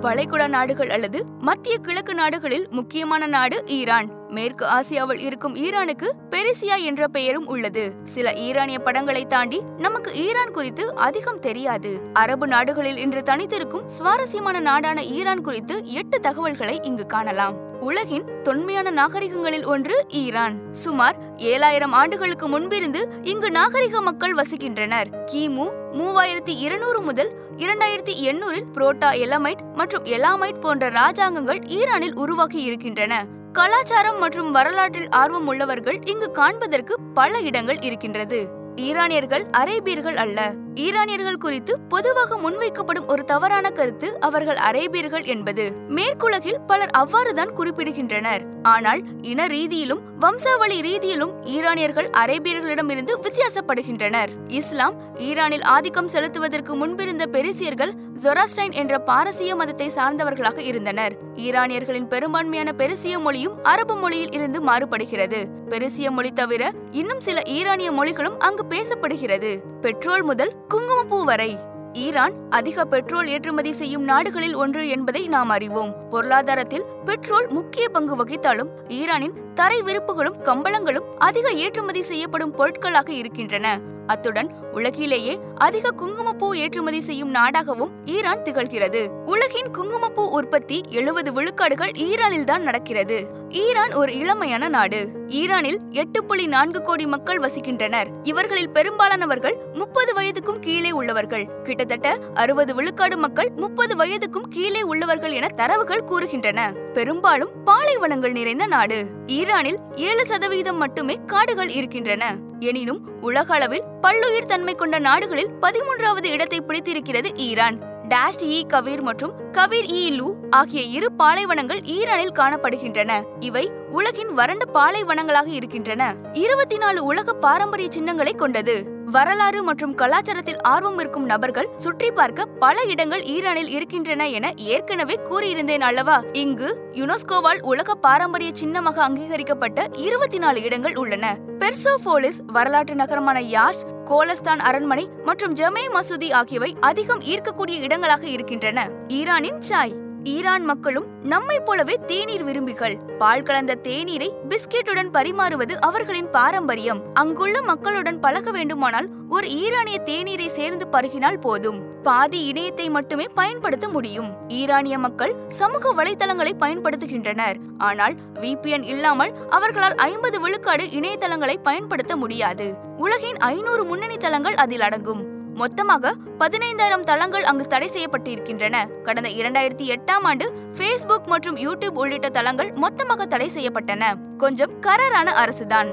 வளைகுடா நாடுகள் அல்லது மத்திய கிழக்கு நாடுகளில் முக்கியமான நாடு ஈரான். மேற்கு ஆசியாவில் இருக்கும் ஈரானுக்கு பெரிசியா என்ற பெயரும் உள்ளது. சில ஈரானிய படங்களை தாண்டி நமக்கு ஈரான் குறித்து அதிகம் தெரியாது. அரபு நாடுகளில் இன்று தனித்திருக்கும் சுவாரஸ்யமான நாடான ஈரான் குறித்து எட்டு தகவல்களை இங்கு காணலாம். உலகின் தொன்மையான நாகரிகங்களில் ஒன்று ஈரான். சுமார் ஏழாயிரம் ஆண்டுகளுக்கு முன்பிருந்து இங்கு நாகரிக மக்கள் வசிக்கின்றனர். கிமு மூவாயிரத்தி இருநூறு முதல் இரண்டாயிரத்தி எண்ணூறில் புரோட்டா எலமைட் மற்றும் எலாமைட் போன்ற ராஜாங்கங்கள் ஈரானில் உருவாகி இருக்கின்றன. கலாச்சாரம் மற்றும் வரலாற்றில் ஆர்வம் உள்ளவர்கள் இங்கு காண்பதற்கு பல இடங்கள் இருக்கின்றது. ஈரானியர்கள் அரேபியர்கள் அல்ல. ஈரானியர்கள் குறித்து பொதுவாக முன்வைக்கப்படும் ஒரு தவறான கருத்து அவர்கள் அரேபியர்கள் என்பது. மேற்குலகில் பலர் அவ்வாறுதான் குறிப்பிடுகின்றனர். ஆனால் இன ரீதியிலும் வம்சாவளி ரீதியிலும் ஈரானியர்கள் அரேபியர்களிடமிருந்து வித்தியாசப்படுகின்றனர். இஸ்லாம் ஈரானில் ஆதிக்கம் செலுத்துவதற்கு முன்பிருந்த பெரிசியர்கள் ஜொராஸ்டைன் என்ற பாரசீக மதத்தை சார்ந்தவர்களாக இருந்தனர். ஈரானியர்களின் பெரும்பான்மையான பெருசிய மொழியும் அரபு மொழியில் இருந்து மாறுபடுகிறது. பெருசிய மொழி தவிர இன்னும் சில ஈரானிய மொழிகளும் அங்கு பேசப்படுகிறது. பெட்ரோல் முதல் குங்குமப்பூ வரை. ஈரான் அதிக பெட்ரோல் ஏற்றுமதி செய்யும் நாடுகளில் ஒன்று என்பதை நாம் அறிவோம். பொருளாதாரத்தில் பெட்ரோல் முக்கிய பங்கு வகித்தாலும் ஈரானின் தரை விருப்புகளும் கம்பளங்களும் அதிக ஏற்றுமதி செய்யப்படும் பொருட்களாக இருக்கின்றன. அத்துடன் உலகிலேயே அதிக குங்குமப்பூ ஏற்றுமதி செய்யும் நாடாகவும் ஈரான் திகழ்கிறது. உலகின் குங்குமப்பூ உற்பத்தி எழுபது விழுக்காடுகள் ஈரானில் தான் நடக்கிறது. ஈரான் ஒரு இளமையான நாடு. ஈரானில் எட்டு புள்ளி நான்கு கோடி மக்கள் வசிக்கின்றனர். இவர்களில் பெரும்பாலானவர்கள் முப்பது வயதுக்கும் கீழே உள்ளவர்கள். கிட்டத்தட்ட அறுபது விழுக்காடு மக்கள் முப்பது வயதுக்கும் கீழே உள்ளவர்கள் என தரவுகள் கூறுகின்றன. பெரும்பாலும் பாலைவனங்கள் நிறைந்த நாடு. ஈரானில் ஏழு சதவீதம் மட்டுமே காடுகள் இருக்கின்றன. எனினும் உலக அளவில் பல்லுயிர் தன்மை கொண்ட நாடுகளில் பதிமூன்றாவது இடத்தை பிடித்திருக்கிறது ஈரான். டாஷ்ட் இ கவீர் மற்றும் கவீர் இ லூ ஆகிய இரு பாலைவனங்கள் ஈரானில் காணப்படுகின்றன. இவை உலகின் வறண்ட பாலைவனங்களாக இருக்கின்றன. இருபத்தி நாலு உலக பாரம்பரிய சின்னங்களை கொண்டது. வரலாறு மற்றும் கலாச்சாரத்தில் ஆர்வம் இருக்கும் நபர்கள் சுற்றி பார்க்க பல இடங்கள் ஈரானில் இருக்கின்றன என ஏற்கனவே கூறியிருந்தேன் அல்லவா? இங்கு யுனெஸ்கோவால் உலக பாரம்பரிய சின்னமாக அங்கீகரிக்கப்பட்ட இருபத்தி நாலு இடங்கள் உள்ளன. பெர்சோபோலிஸ் வரலாற்று நகரமான யாஷ் கோலஸ்தான் அரண்மனை மற்றும் ஜமே மசூதி ஆகியவை அதிகம் ஈர்க்கக்கூடிய இடங்களாக இருக்கின்றன. ஈரானின் சாய். ஈரான் மக்களும் நம்மை போலவே தேநீர் விரும்பிகள். பால் கலந்த தேநீரை பிஸ்கெட்டுடன் பரிமாறுவது அவர்களின் பாரம்பரியம். அங்குள்ள மக்களுடன் பழக வேண்டுமானால் ஒரு ஈரானிய தேநீரை சேர்ந்து பருகினால் போதும். பாதி இணையத்தை மட்டுமே பயன்படுத்த முடியும். ஈரானிய மக்கள் சமூக வலைதளங்களை பயன்படுத்துகின்றனர். ஆனால் விபிஎன் இல்லாமல் அவர்களால் ஐம்பது விழுக்காடு இணையதளங்களை பயன்படுத்த முடியாது. உலகின் ஐநூறு முன்னணி தளங்கள் அதில் அடங்கும். மொத்தமாக பதினைந்தாயிரம் தளங்கள் அங்கு தடை செய்யப்பட்டிருக்கின்றன. கடந்த இரண்டாயிரத்தி எட்டாம் ஆண்டு ஃபேஸ்புக் மற்றும் யூடியூப் உள்ளிட்ட தளங்கள் மொத்தமாக தடை செய்யப்பட்டன. கொஞ்சம் கரரான அரசுதான்.